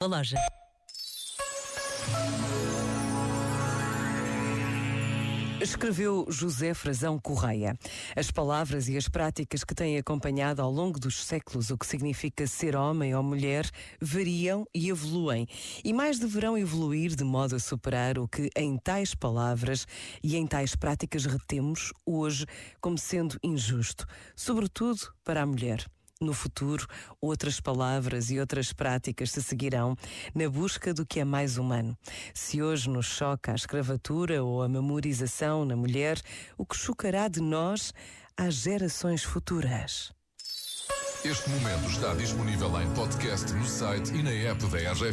da loja. Escreveu José Frazão Correia. As palavras e as práticas que têm acompanhado ao longo dos séculos o que significa ser homem ou mulher variam e evoluem, e mais deverão evoluir de modo a superar o que em tais palavras e em tais práticas retemos hoje como sendo injusto, sobretudo para a mulher. No futuro, outras palavras e outras práticas se seguirão na busca do que é mais humano. Se hoje nos choca a escravatura ou a memorização na mulher, o que chocará de nós às gerações futuras. Este momento está disponível em podcast no site e na app da RGF.